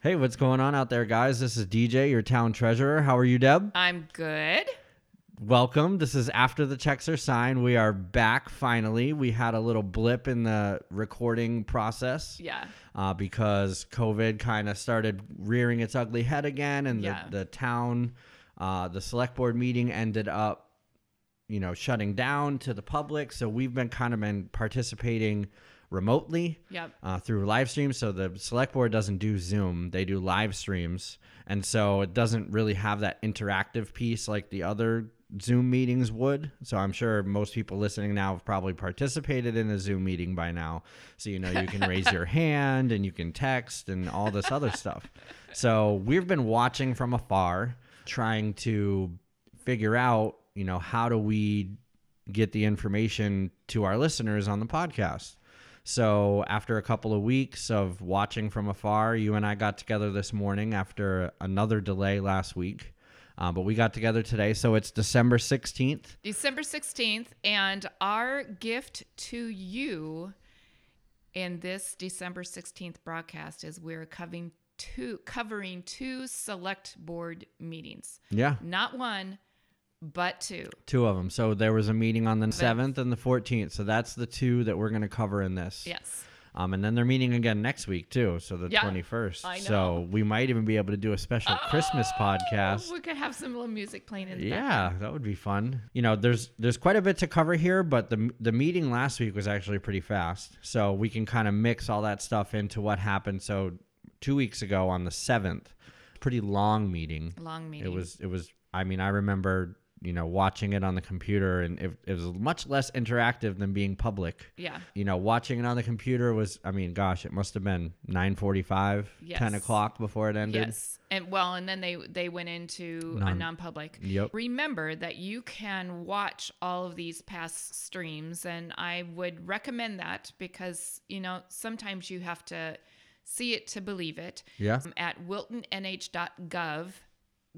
Hey, what's going on out there, guys? This is DJ, your town treasurer. How are you, Deb? I'm good. Welcome. This is After the Checks Are Signed. We are back finally. We had a little blip in the recording process Yeah. uh, because COVID kind of started rearing its ugly head again, and Yeah. the, the town, uh, the select board meeting ended up, you know, shutting down to the public. So we've been kind of been participating remotely Yep. uh, through live streams. So the select board doesn't do Zoom; they do live streams, and so it doesn't really have that interactive piece like the other Zoom meetings would. So I'm sure most people listening now have probably participated in a Zoom meeting by now. So you know you can raise your hand and you can text and all this other stuff. So we've been watching from afar, trying to figure out, you know, how do we get the information to our listeners on the podcast. So, after a couple of weeks of watching from afar, you and I got together this morning after another delay last week. Uh, but we got together today. So, it's December 16th. December 16th. And our gift to you in this December 16th broadcast is we're covering two, covering two select board meetings. Yeah, Not one, but two. two of them. So, there was a meeting on the 7th and the 14th. So, that's the two that we're going to cover in this. Yes. Um, and then they're meeting again next week, too. So, the Yeah, 21st. I So, we might even be able to do a special Christmas podcast. Oh, we could have some little music playing in the background. Yeah, that would be fun. You know, there's there's quite a bit to cover here, but the the meeting last week was actually pretty fast, so we can kind of mix all that stuff into what happened. So two weeks ago on the seventh, pretty long meeting. Long meeting. It was it was. I mean, I remember you know watching it on the computer, and it, it was much less interactive than being public. Yeah. You know, watching it on the computer was. I mean, gosh, it must have been nine forty five, ten Yes. o'clock before it ended. Yes. And well, and then they they went into a Non- non-public. Yep. Remember that you can watch all of these past streams and I would recommend that because, you know, sometimes you have to see it to believe it. Yeah. Um, At wiltonnh.gov,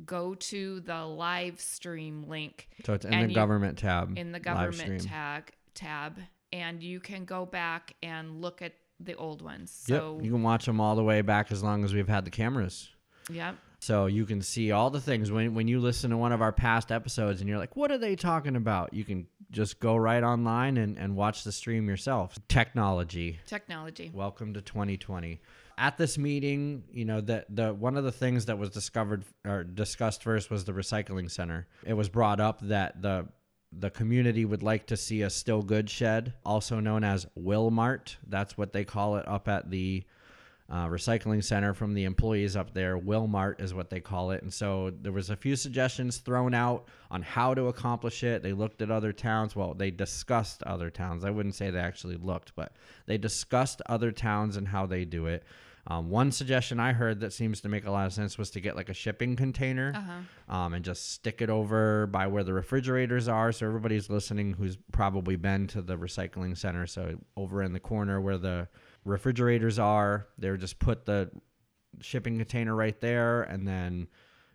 go to the live stream link So it's in the you- government tab. in the government tag tab and you can go back and look at the old ones. Yep. You can watch them all the way back as long as we've had the cameras. yep. So you can see all the things when when you listen to one of our past episodes and you're like, what are they talking about? You can just go right online and, and watch the stream yourself. Technology. Technology. Welcome to 2020. At this meeting, you know, the the one of the things that was discovered or discussed first was the recycling center. It was brought up that the the community would like to see a still good shed, also known as Wilmart. That's what they call it up at the uh, recycling center from the employees up there. Wilmart is what they call it. And so there was a few suggestions thrown out on how to accomplish it. They looked at other towns. Well, they discussed other towns. I wouldn't say they actually looked, but they discussed other towns and how they do it. Um, one suggestion I heard that seems to make a lot of sense was to get like a shipping container Uh-huh. um, and just stick it over by where the refrigerators are. So everybody's listening who's probably been to the recycling center. So over in the corner where the refrigerators are, they would just put the shipping container right there and then,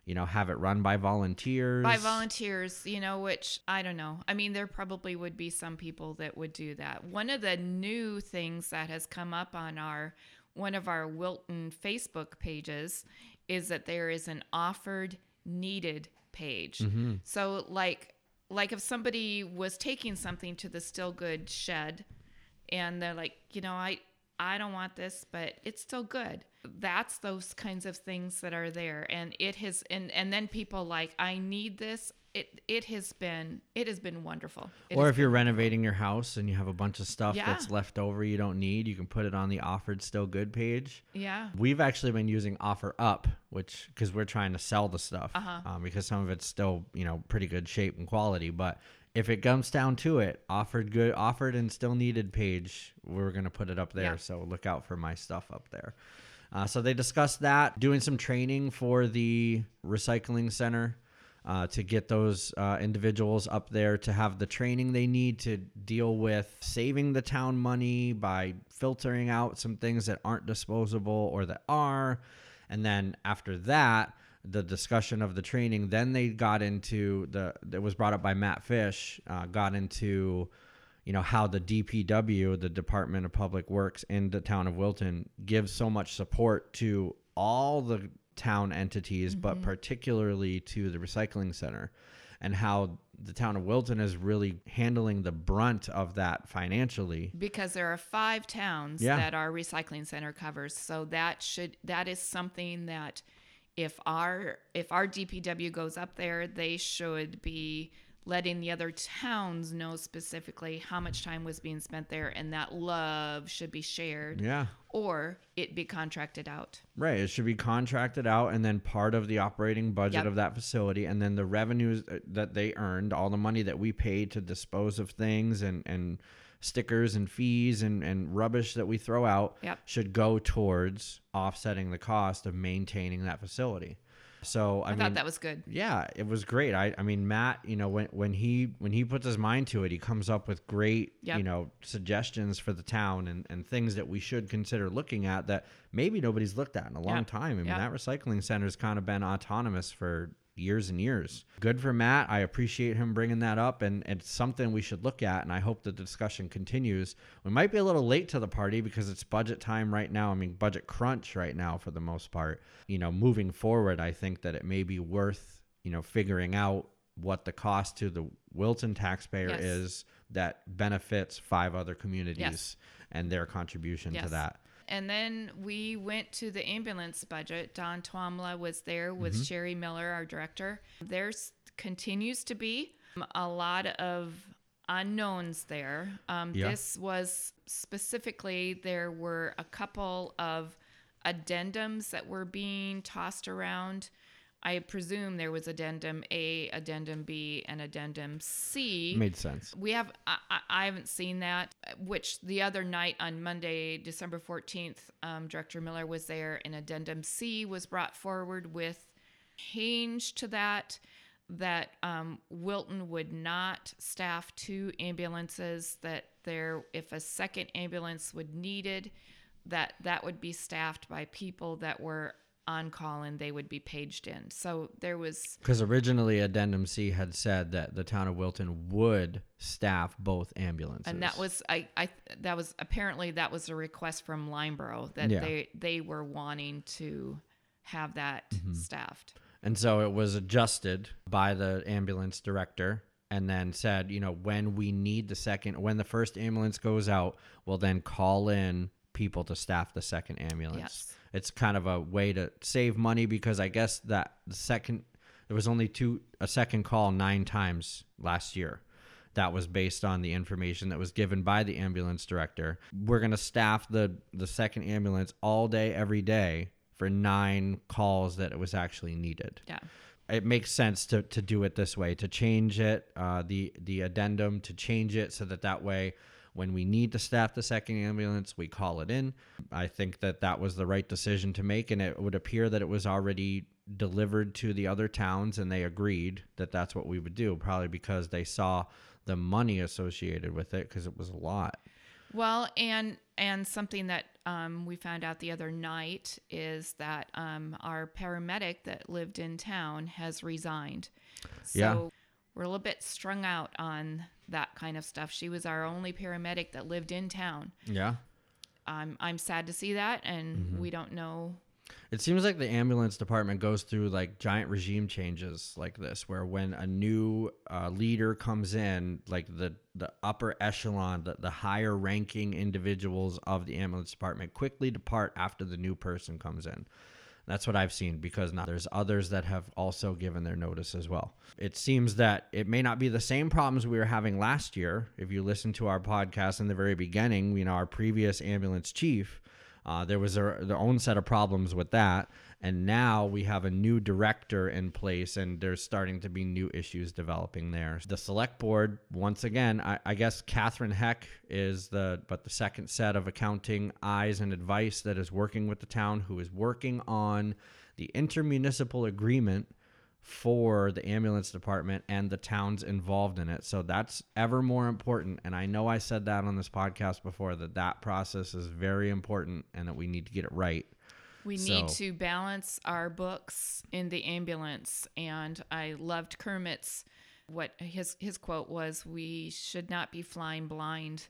you know, have it run by volunteers. by volunteers, you know, which I don't know. I mean, there probably would be some people that would do that. One of the new things that has come up on our one of our Wilton Facebook pages is that there is an offered needed page. Mm-hmm. So like like if somebody was taking something to the still good shed and they're like, you know, I I don't want this, but it's still good. That's those kinds of things that are there. And it has and and then people like, I need this. It it has been it has been wonderful. It or if you're renovating your house and you have a bunch of stuff Yeah. that's left over you don't need, you can put it on the offered still good page. yeah. We've actually been using Offer Up, which because we're trying to sell the stuff, Uh-huh. um, because some of it's still you know pretty good shape and quality. But if it comes down to it, offered good, offered and still needed page, we're gonna put it up there. Yeah. So look out for my stuff up there. Uh, so they discussed that, doing some training for the recycling center. Uh, to get those uh, individuals up there to have the training they need to deal with saving the town money by filtering out some things that aren't disposable or that are. And then after that, the discussion of the training, then they got into the, that was brought up by Matt Fish, uh, got into, you know, how the DPW, the Department of Public Works in the town of Wilton, gives so much support to all the town entities, but Mm-hmm. particularly to the recycling center, and how the town of Wilton is really handling the brunt of that financially. because there are five towns Yeah. that our recycling center covers so that should that is something that if our if our DPW goes up there they should be letting the other towns know specifically how much time was being spent there and that love should be shared Yeah. or it be contracted out Right. It should be contracted out and then part of the operating budget Yep. of that facility. And then the revenues uh, that they earned, all the money that we paid to dispose of things and, and stickers and fees and, and rubbish that we throw out Yep. should go towards offsetting the cost of maintaining that facility. So, I, I, mean, thought that was good yeah, it was great. I, I mean, Matt, you know, when when he when he puts his mind to it, he comes up with great, Yep. you know, suggestions for the town and, and things that we should consider looking at that maybe nobody's looked at in a long Yep. time. I mean, Yep. that recycling center's kind of been autonomous for years and years. Good for Matt. I appreciate him bringing that up, and it's something we should look at. And I hope the discussion continues. We might be a little late to the party because it's budget time right now. I mean, budget crunch right now for the most part. You know, moving forward, I think that it may be worth you know figuring out what the cost to the Wilton taxpayer Yes. is that benefits five other communities Yes. and their contribution to that. And then we went to the ambulance budget. Don Twamla was there with Mm-hmm. Sherry Miller, our director. There's continues to be a lot of unknowns there. Um, Yeah. This was specifically, there were a couple of addendums that were being tossed around. I presume there was addendum A, addendum B, and addendum C. Made sense. We have, I, I- haven't seen that, which the other night on Monday, December 14th, um, Director Miller was there and addendum C was brought forward with change to that, that um, Wilton would not staff two ambulances, that there, if a second ambulance would needed, that that would be staffed by people that were on call and they would be paged in. So there was Because originally Addendum C had said that the town of Wilton would staff both ambulances. and that was I, I that was apparently that was a request from Lyndeborough that Yeah. they they were wanting to have that Mm-hmm. staffed. And so it was adjusted by the ambulance director and then said, you know, when we need the second, when the first ambulance goes out, we'll then call in people to staff the second ambulance. Yes. It's kind of a way to save money because I guess that the second, there was only two, a second call nine times last year. That was based on the information that was given by the ambulance director. We're going to staff the, the second ambulance all day, every day for nine calls that it was actually needed Yeah. it makes sense to, to do it this way to change it uh, the the addendum to change it so that that way when we need to staff the second ambulance we call it in i think that that was the right decision to make and it would appear that it was already delivered to the other towns and they agreed that that's what we would do probably because they saw the money associated with it because it was a lot Well, and and something that um, we found out the other night is that um, our paramedic that lived in town has resigned. So Yeah. We're a little bit strung out on that kind of stuff. She was our only paramedic that lived in town. yeah I'm I'm sad to see that, and we don't know. It seems like the ambulance department goes through like giant regime changes like this, where when a new uh, leader comes in, like the the upper echelon, the, the higher ranking individuals of the ambulance department quickly depart after the new person comes in. That's what I've seen because now there's others that have also given their notice as well. It seems that it may not be the same problems we were having last year. If you listen to our podcast in the very beginning, you know, our previous ambulance chief, uh, there was their, their own set of problems with that. And now we have a new director in place, and there's starting to be new issues developing there. The select board, once again, I, I guess Catherine Heck is the but the second set of accounting eyes and advice that is working with the town, who is working on the intermunicipal agreement for the ambulance department and the towns involved in it. So that's ever more important. And I know I said that on this podcast before that that process is very important and that we need to get it right. We need to balance our books in the ambulance. And I loved Kermit's what his his quote was we should not be flying blind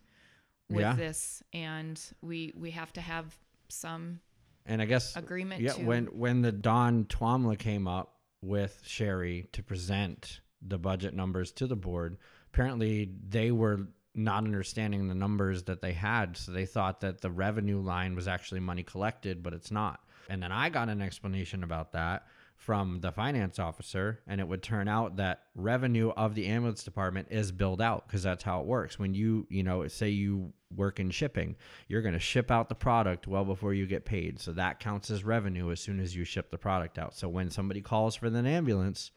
with Yeah. this and we we have to have some and I guess agreement yeah, to when when the Don Twamla came up with Sherry to present the budget numbers to the board, apparently they were not understanding the numbers that they had, so they thought that the revenue line was actually money collected, but it's not. And then I got an explanation about that from the finance officer, and it would turn out that revenue of the ambulance department is billed out because that's how it works. When you, you know, say you work in shipping, you're going to ship out the product well before you get paid. So that counts as revenue as soon as you ship the product out. So when somebody calls for an ambulance,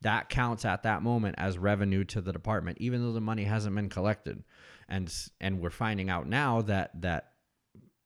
that counts at that moment as revenue to the department, even though the money hasn't been collected. And and we're finding out now that that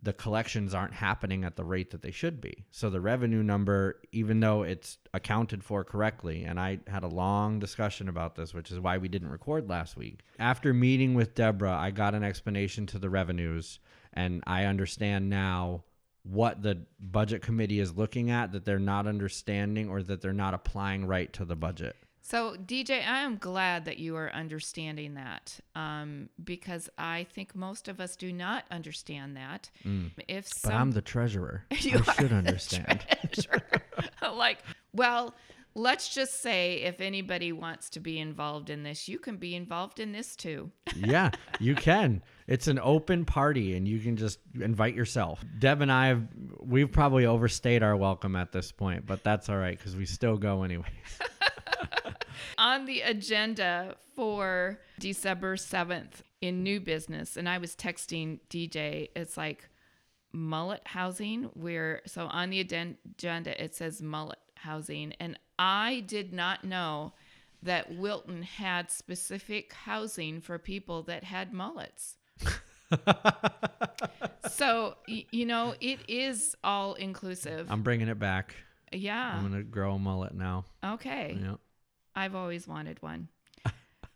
the collections aren't happening at the rate that they should be. So the revenue number, even though it's accounted for correctly, and I had a long discussion about this, which is why we didn't record last week. After meeting with Deborah, I got an explanation to the revenues, and I understand now what the budget committee is looking at that they're not understanding or that they're not applying right to the budget. So, DJ, I am glad that you are understanding that um, because I think most of us do not understand that. If But I'm the treasurer. You I should the understand. like, well, let's just say if anybody wants to be involved in this, you can be involved in this too. yeah, you can. It's an open party and you can just invite yourself. Deb and I have we've probably overstayed our welcome at this point, but that's all right cuz we still go anyway. On the agenda for December 7th in new business, and I was texting DJ, it's like mullet housing, where so on the agenda it says mullet housing, and I did not know that Wilton had specific housing for people that had mullets. so you know it is all inclusive. I'm bringing it back. yeah. I'm going to grow a mullet now. Okay. Yeah. I've always wanted one.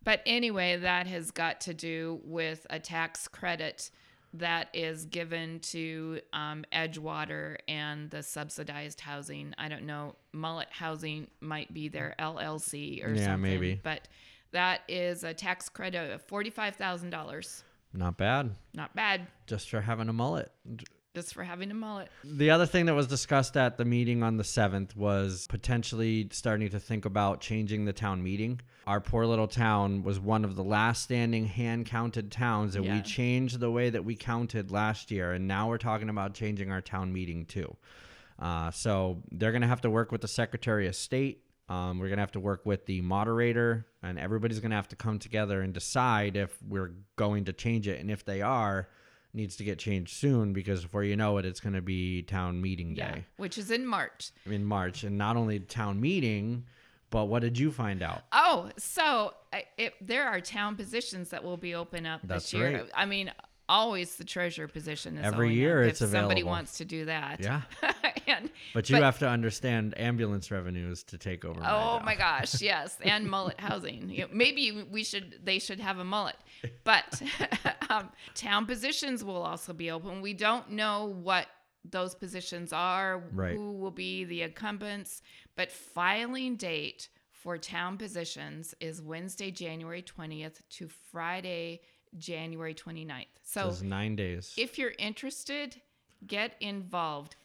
but anyway, that has got to do with a tax credit that is given to um, Edgewater and the subsidized housing. I don't know, Mullet Housing might be their LLC or Yeah, something. maybe. But that is a tax credit of $45,000. Not bad. Not bad, Just for having a mullet. Just for having a mullet. The other thing that was discussed at the meeting on the 7th was potentially starting to think about changing the town meeting. Our poor little town was one of the last standing hand counted towns, and we changed the way that we counted last year. And now we're talking about changing our town meeting too. Uh, so they're going to have to work with the Secretary of State. Um, we're going to have to work with the moderator, and everybody's going to have to come together and decide if we're going to change it. And if they are, needs to get changed soon because before you know it, it's going to be town meeting Yeah. day Which is in March. in March. And not only town meeting, but what did you find out? Oh, so it, there are town positions that will be open up That's this year. right. I mean, always the treasurer position is Every year it's if somebody wants to do that. Yeah. and, But you But- have to understand ambulance revenues to take over. oh job. my gosh, yes, and mullet housing. You know, maybe we should they should have a mullet. But um, town positions will also be open. We don't know what those positions are, Right. who will be the incumbents, but filing date for town positions is Wednesday, January 20th to Friday, January 29th. So nine days. if you're interested, get involved.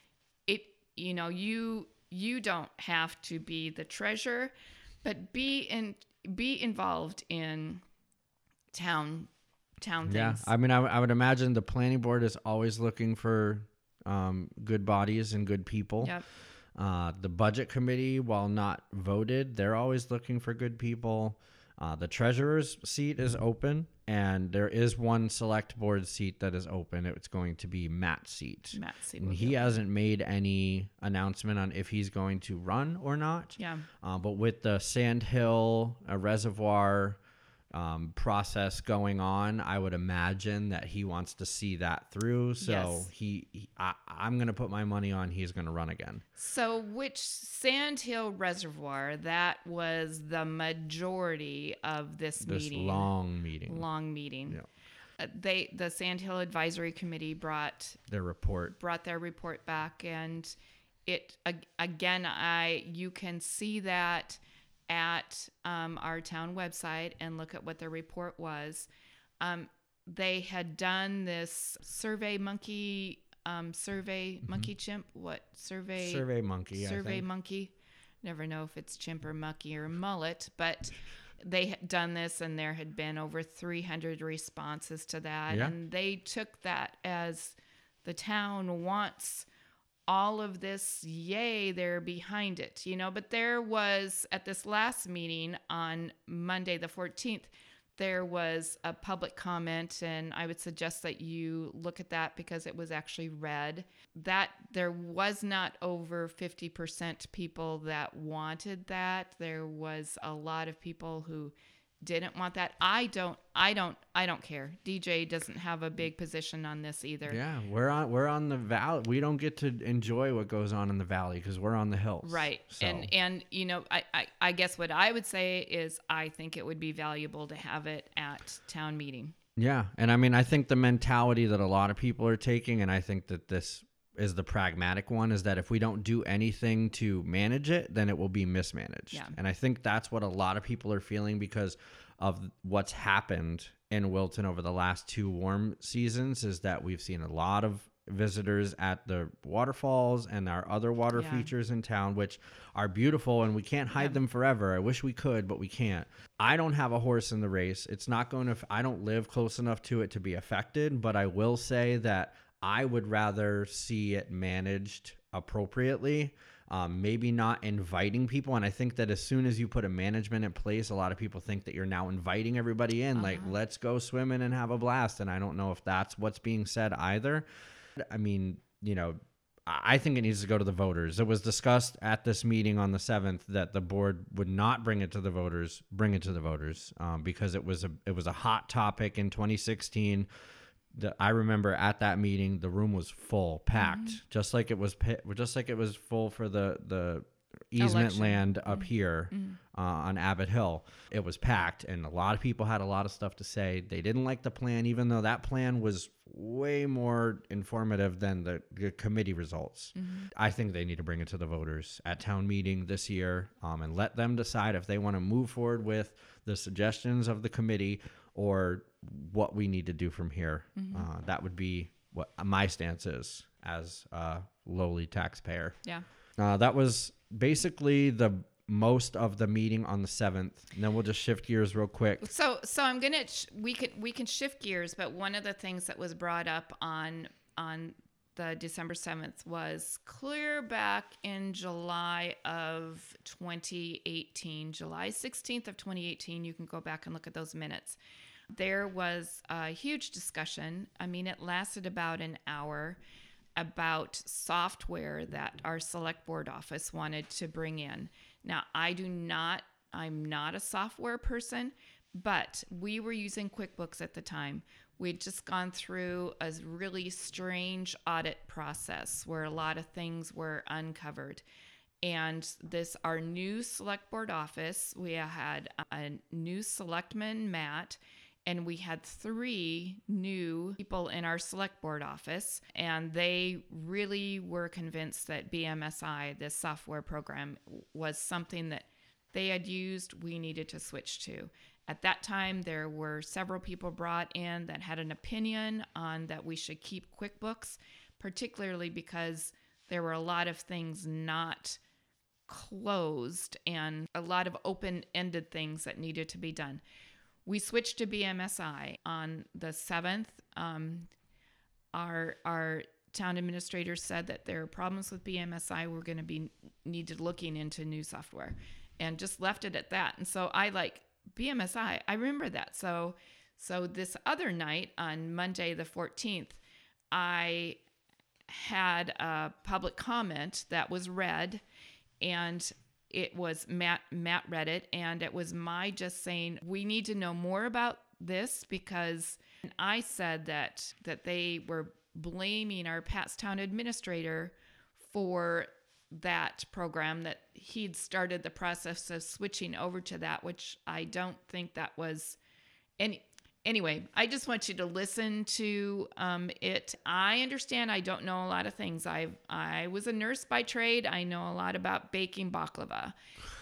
It you know, you you don't have to be the treasurer, but be in be involved in town town things. yeah. I mean, I, w- I would imagine the planning board is always looking for um, good bodies and good people. Yep. Uh, the budget committee, while not voted, they're always looking for good people. Uh, the treasurer's seat is open, and there is one select board seat that is open. It's going to be Matt's seat. Matt's seat. And he hasn't made any announcement on if he's going to run or not. Yeah. Uh, but with the Sand Hill uh, Reservoir um, process going on, I would imagine that he wants to see that through. So Yes. he, he I, I'm going to put my money on he's going to run again. So, which Sand Hill Reservoir? That was the majority of this, This meeting. long meeting, long meeting. Yeah. Uh, they the Sand Hill Advisory Committee brought their report. brought their report back and it again i you can see that at um, our town website and look at what their report was um, they had done this survey monkey um, survey monkey chimp. What survey? Survey monkey. I Survey think. monkey. Never know if it's chimp or monkey or mullet, but they had done this and there had been over 300 responses to that. Yeah. And they took that as the town wants all of this. Yay, they're behind it, you know. But there was at this last meeting on Monday, the 14th, there was a public comment, and I would suggest that you look at that because it was actually read. That there was not over 50% people that wanted that. There was a lot of people who didn't want that. I don't I don't I don't care. DJ doesn't have a big position on this either. Yeah, we're on we're on the valley. We don't get to enjoy what goes on in the valley because we're on the hills. Right. So, And and you know, I, I I guess what I would say is I think it would be valuable to have it at town meeting. yeah, and I mean, I think the mentality that a lot of people are taking, and I think that this is the pragmatic one, is that if we don't do anything to manage it, then it will be mismanaged. Yeah. And I think that's what a lot of people are feeling because of what's happened in Wilton over the last two warm seasons. Is that we've seen a lot of visitors at the waterfalls and our other water Yeah. features in town, which are beautiful and we can't hide them forever. I wish we could, but we can't. I don't have a horse in the race. It's not going to, I don't live close enough to it to be affected, but I will say that I would rather see it managed appropriately. Um, maybe not inviting people. And I think that as soon as you put a management in place, a lot of people think that you're now inviting everybody in, like, let's go swimming and have a blast. And I don't know if that's what's being said either. I mean, you know, I I think it needs to go to the voters. It was discussed at this meeting on the 7th that the board would not bring it to the voters, bring it to the voters um, because it was a it was a hot topic in 2016. The, I remember at that meeting the room was full, packed, just like it was just like it was full for the the easement Election. land up here uh, on Abbott Hill. It was packed, and a lot of people had a lot of stuff to say. They didn't like the plan, even though that plan was way more informative than the, the committee results. I think they need to bring it to the voters at town meeting this year um, and let them decide if they want to move forward with the suggestions of the committee or what we need to do from here. Uh, that would be what my stance is as a lowly taxpayer. Yeah. Uh, that was basically the most of the meeting on the seventh. And then we'll just shift gears real quick. So so I'm gonna sh- we can we can shift gears, but one of the things that was brought up on on the December seventh was clear back in July of 2018, July 16th of 2018. You can go back and look at those minutes. There was a huge discussion. I mean, it lasted about an hour about software that our select board office wanted to bring in. Now, I do not, I'm not a software person, but we were using QuickBooks at the time. We'd just gone through a really strange audit process where a lot of things were uncovered. And this, our new select board office, we had a new selectman, Matt, and we had three new people in our select board office and they really were convinced that BMSI this software program was something that they had used we needed to switch to. At that time there were several people brought in that had an opinion on that we should keep QuickBooks particularly because there were a lot of things not closed and a lot of open-ended things that needed to be done we switched to BMSI on the 7th. Um, our our town administrator said that there are problems with BMSI. We're going to be needed looking into new software, and just left it at that. And so I like BMSI. I remember that. So so this other night on Monday the 14th, I had a public comment that was read, and it was Matt Matt read it and it was my just saying we need to know more about this because and I said that that they were blaming our Patstown administrator for that program that he'd started the process of switching over to that which I don't think that was any anyway, I just want you to listen to um, it. I understand I don't know a lot of things. I I was a nurse by trade. I know a lot about baking baklava.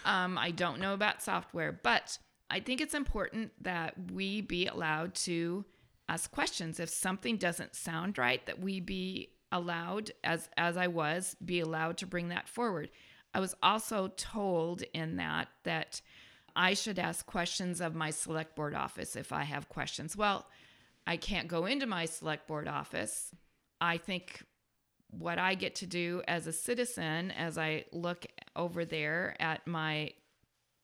Um, I don't know about software, but I think it's important that we be allowed to ask questions. If something doesn't sound right, that we be allowed as as I was be allowed to bring that forward. I was also told in that that I should ask questions of my select board office if I have questions. Well, I can't go into my select board office. I think what I get to do as a citizen as I look over there at my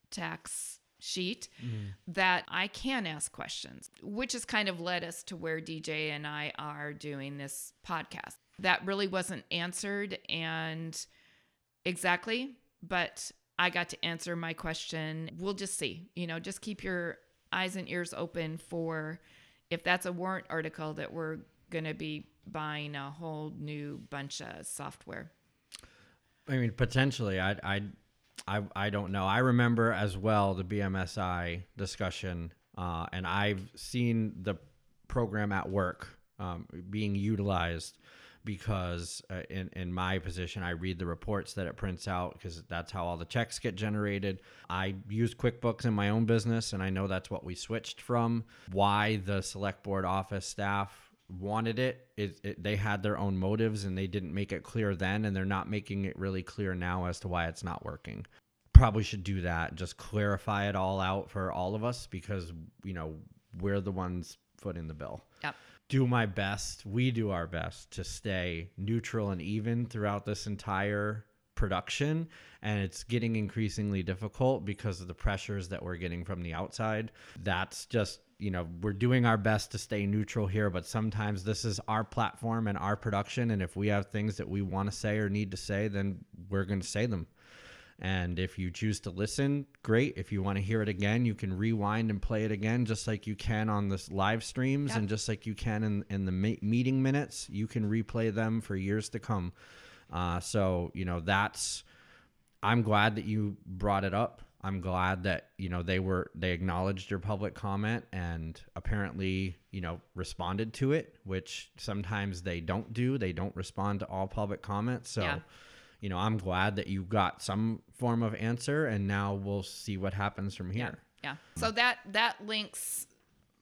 tax sheet mm-hmm. that I can ask questions, which has kind of led us to where DJ and I are doing this podcast. That really wasn't answered and exactly, but I got to answer my question. We'll just see. You know, just keep your eyes and ears open for if that's a warrant article that we're going to be buying a whole new bunch of software. I mean, potentially, I, I, I, I don't know. I remember as well the BMSI discussion, uh, and I've seen the program at work um, being utilized because uh, in in my position I read the reports that it prints out because that's how all the checks get generated. I use QuickBooks in my own business and I know that's what we switched from. Why the select board office staff wanted it, it, they had their own motives and they didn't make it clear then and they're not making it really clear now as to why it's not working. Probably should do that, just clarify it all out for all of us because you know we're the ones footing the bill. Yep do my best. We do our best to stay neutral and even throughout this entire production. And it's getting increasingly difficult because of the pressures that we're getting from the outside. That's just you know we're doing our best to stay neutral here but sometimes this is our platform and our production. And if we have things that we want to say or need to say then we're going to say them and if you choose to listen, great. If you want to hear it again, you can rewind and play it again, just like you can on this live streams yep. and just like you can in, in the meeting minutes. You can replay them for years to come. Uh, so, you know, that's, I'm glad that you brought it up. I'm glad that, you know, they were, they acknowledged your public comment and apparently, you know, responded to it, which sometimes they don't do. They don't respond to all public comments. So, yeah you know, I'm glad that you got some form of answer, and now we'll see what happens from here. Yeah. yeah. So that that links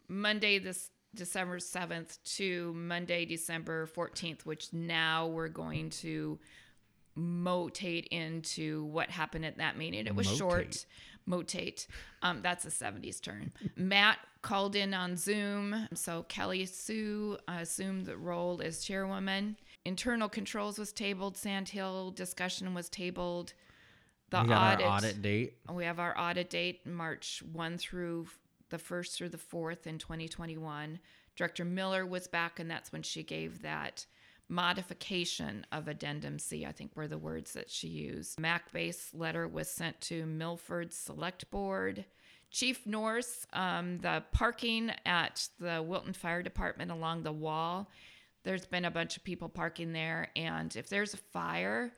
Monday this December 7th to Monday December 14th, which now we're going to motate into what happened at that meeting. It was motate. short. Motate. Um, that's a 70s term. Matt called in on Zoom. So Kelly Sue assumed the role as chairwoman internal controls was tabled. Sandhill discussion was tabled. The we audit, audit date. We have our audit date, March 1 through the 1st through the 4th in 2021. Director Miller was back, and that's when she gave that modification of addendum C, I think were the words that she used. MAC base letter was sent to Milford Select Board. Chief Norse, um, the parking at the Wilton Fire Department along the wall there's been a bunch of people parking there, and if there's a fire,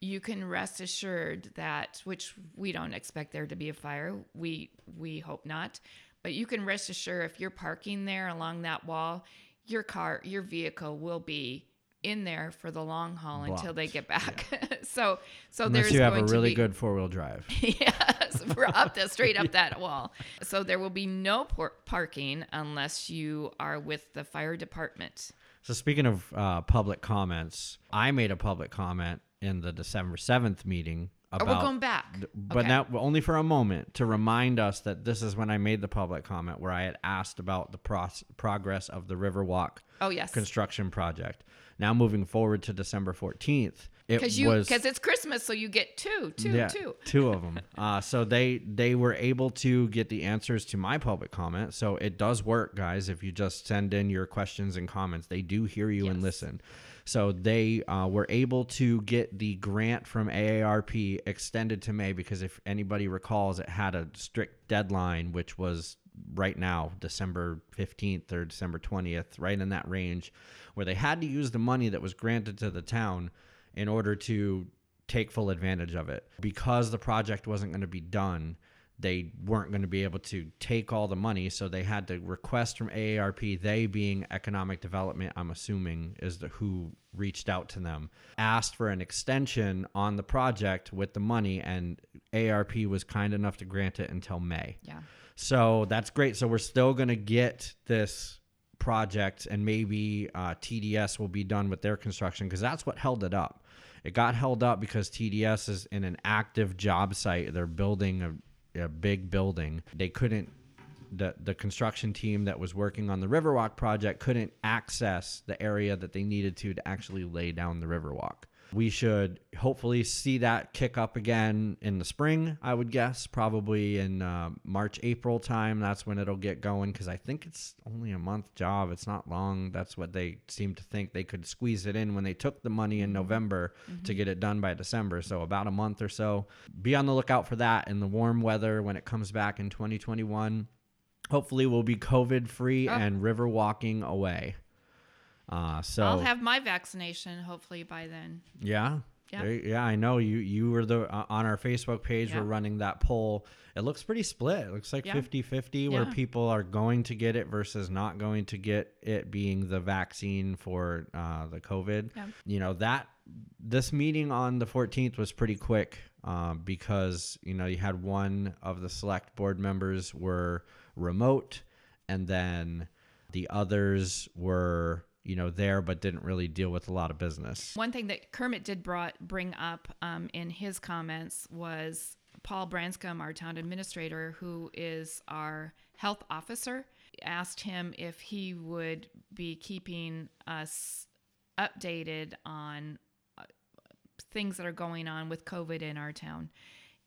you can rest assured that which we don't expect there to be a fire. We we hope not. But you can rest assured if you're parking there along that wall, your car, your vehicle will be in there for the long haul Blocked. until they get back. Yeah. so so Unless there's you have a really be, good four wheel drive. yes, we're up the straight up that wall. So there will be no por- parking unless you are with the fire department. So speaking of uh, public comments, I made a public comment in the December seventh meeting about. Oh, we're going back, but okay. now only for a moment to remind us that this is when I made the public comment where I had asked about the pro- progress of the Riverwalk. Oh yes. Construction project. Now moving forward to December fourteenth, because you because it's Christmas, so you get two, two, yeah, two, two of them. Uh, so they they were able to get the answers to my public comment. So it does work, guys. If you just send in your questions and comments, they do hear you yes. and listen. So they uh, were able to get the grant from AARP extended to May because if anybody recalls, it had a strict deadline, which was right now, December 15th or December 20th, right in that range, where they had to use the money that was granted to the town in order to take full advantage of it. Because the project wasn't going to be done, they weren't going to be able to take all the money, so they had to request from AARP, they being economic development, I'm assuming, is the who reached out to them, asked for an extension on the project with the money, and AARP was kind enough to grant it until May. Yeah. So that's great. So we're still going to get this project, and maybe uh, TDS will be done with their construction because that's what held it up. It got held up because TDS is in an active job site. They're building a, a big building. They couldn't the the construction team that was working on the Riverwalk project couldn't access the area that they needed to to actually lay down the Riverwalk. We should hopefully see that kick up again in the spring. I would guess probably in uh, March April time. That's when it'll get going because I think it's only a month job. It's not long. That's what they seem to think they could squeeze it in when they took the money in November to get it done by December. So about a month or so. Be on the lookout for that in the warm weather when it comes back in 2021 hopefully we'll be covid free Oh. and river walking away uh so I'll have my vaccination hopefully by then. yeah Yeah. Yeah i know you you were the uh, on our facebook page Yeah. we're running that poll it looks pretty split it looks like Yeah. 50 50 where Yeah. people are going to get it versus not going to get it being the vaccine for uh, the covid you know that this meeting on the 14th was pretty quick uh, because you know you had one of the select board members were remote and then the others were you know there but didn't really deal with a lot of business One thing that Kermit did brought bring up um, in his comments was Paul Branscombe, our town administrator, who is our health officer, asked him if he would be keeping us updated on uh, things that are going on with COVID in our town.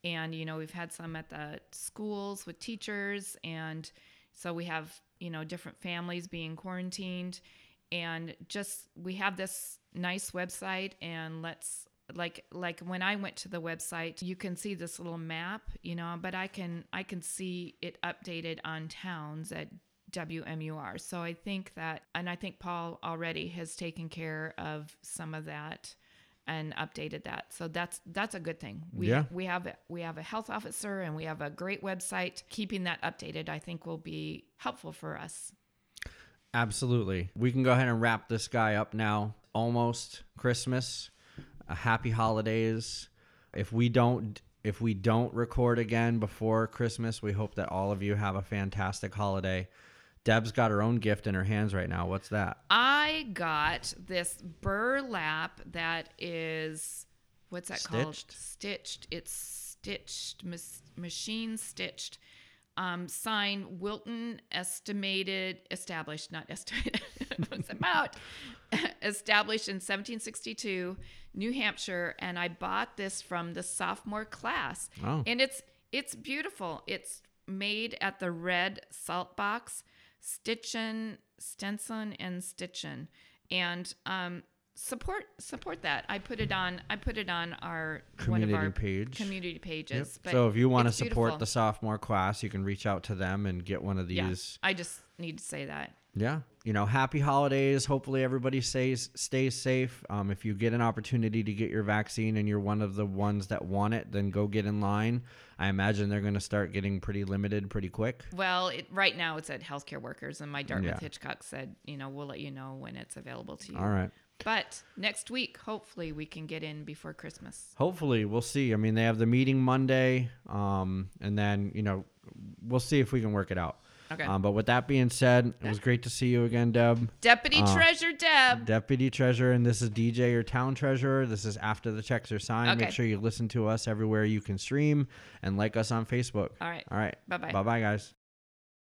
And, you know, we've had some at the schools with teachers. And so we have, you know, different families being quarantined. And just, we have this nice website and let's, like like when I went to the website, you can see this little map, you know, but I can I can see it updated on towns at WMUR. So I think that and I think Paul already has taken care of some of that and updated that. So that's that's a good thing. We Yeah. we have we have a health officer and we have a great website. Keeping that updated I think will be helpful for us. Absolutely we can go ahead and wrap this guy up now almost christmas uh, happy holidays if we don't if we don't record again before christmas we hope that all of you have a fantastic holiday deb's got her own gift in her hands right now what's that I got this burlap that is what's that called? Stitched? Stitched. It's stitched, machine stitched. Um, sign Wilton estimated, established, not estimated. it about? established in 1762, New Hampshire, and I bought this from the sophomore class. Oh. And it's it's beautiful. It's made at the Red Salt Box, Stitchin, Stenson, and Stitchin, and um, support support that. I put it on. I put it on our one Community of our page. community pages. But so if you want to support beautiful. the sophomore class you can reach out to them and get one of these. yeah, I just need to say that. Yeah. You know, happy holidays. Hopefully everybody stays stays safe. Um, if you get an opportunity to get your vaccine and you're one of the ones that want it, then go get in line. I imagine they're going to start getting pretty limited pretty quick. Well, it, right now it's at healthcare workers, and my Dartmouth Yeah. Hitchcock said, you know, we'll let you know when it's available to you. All right. But next week, hopefully, we can get in before Christmas. Hopefully, we'll see. I mean, they have the meeting Monday, um, and then you know, we'll see if we can work it out. Okay. Um, but with that being said, it was great to see you again, Deb. Deputy uh, Treasure Deb. Deputy Treasurer, and this is DJ, your town treasurer. This is after the checks are signed. Okay. Make sure you listen to us everywhere you can stream and like us on Facebook. All right. All right. Bye-bye. Bye bye, guys.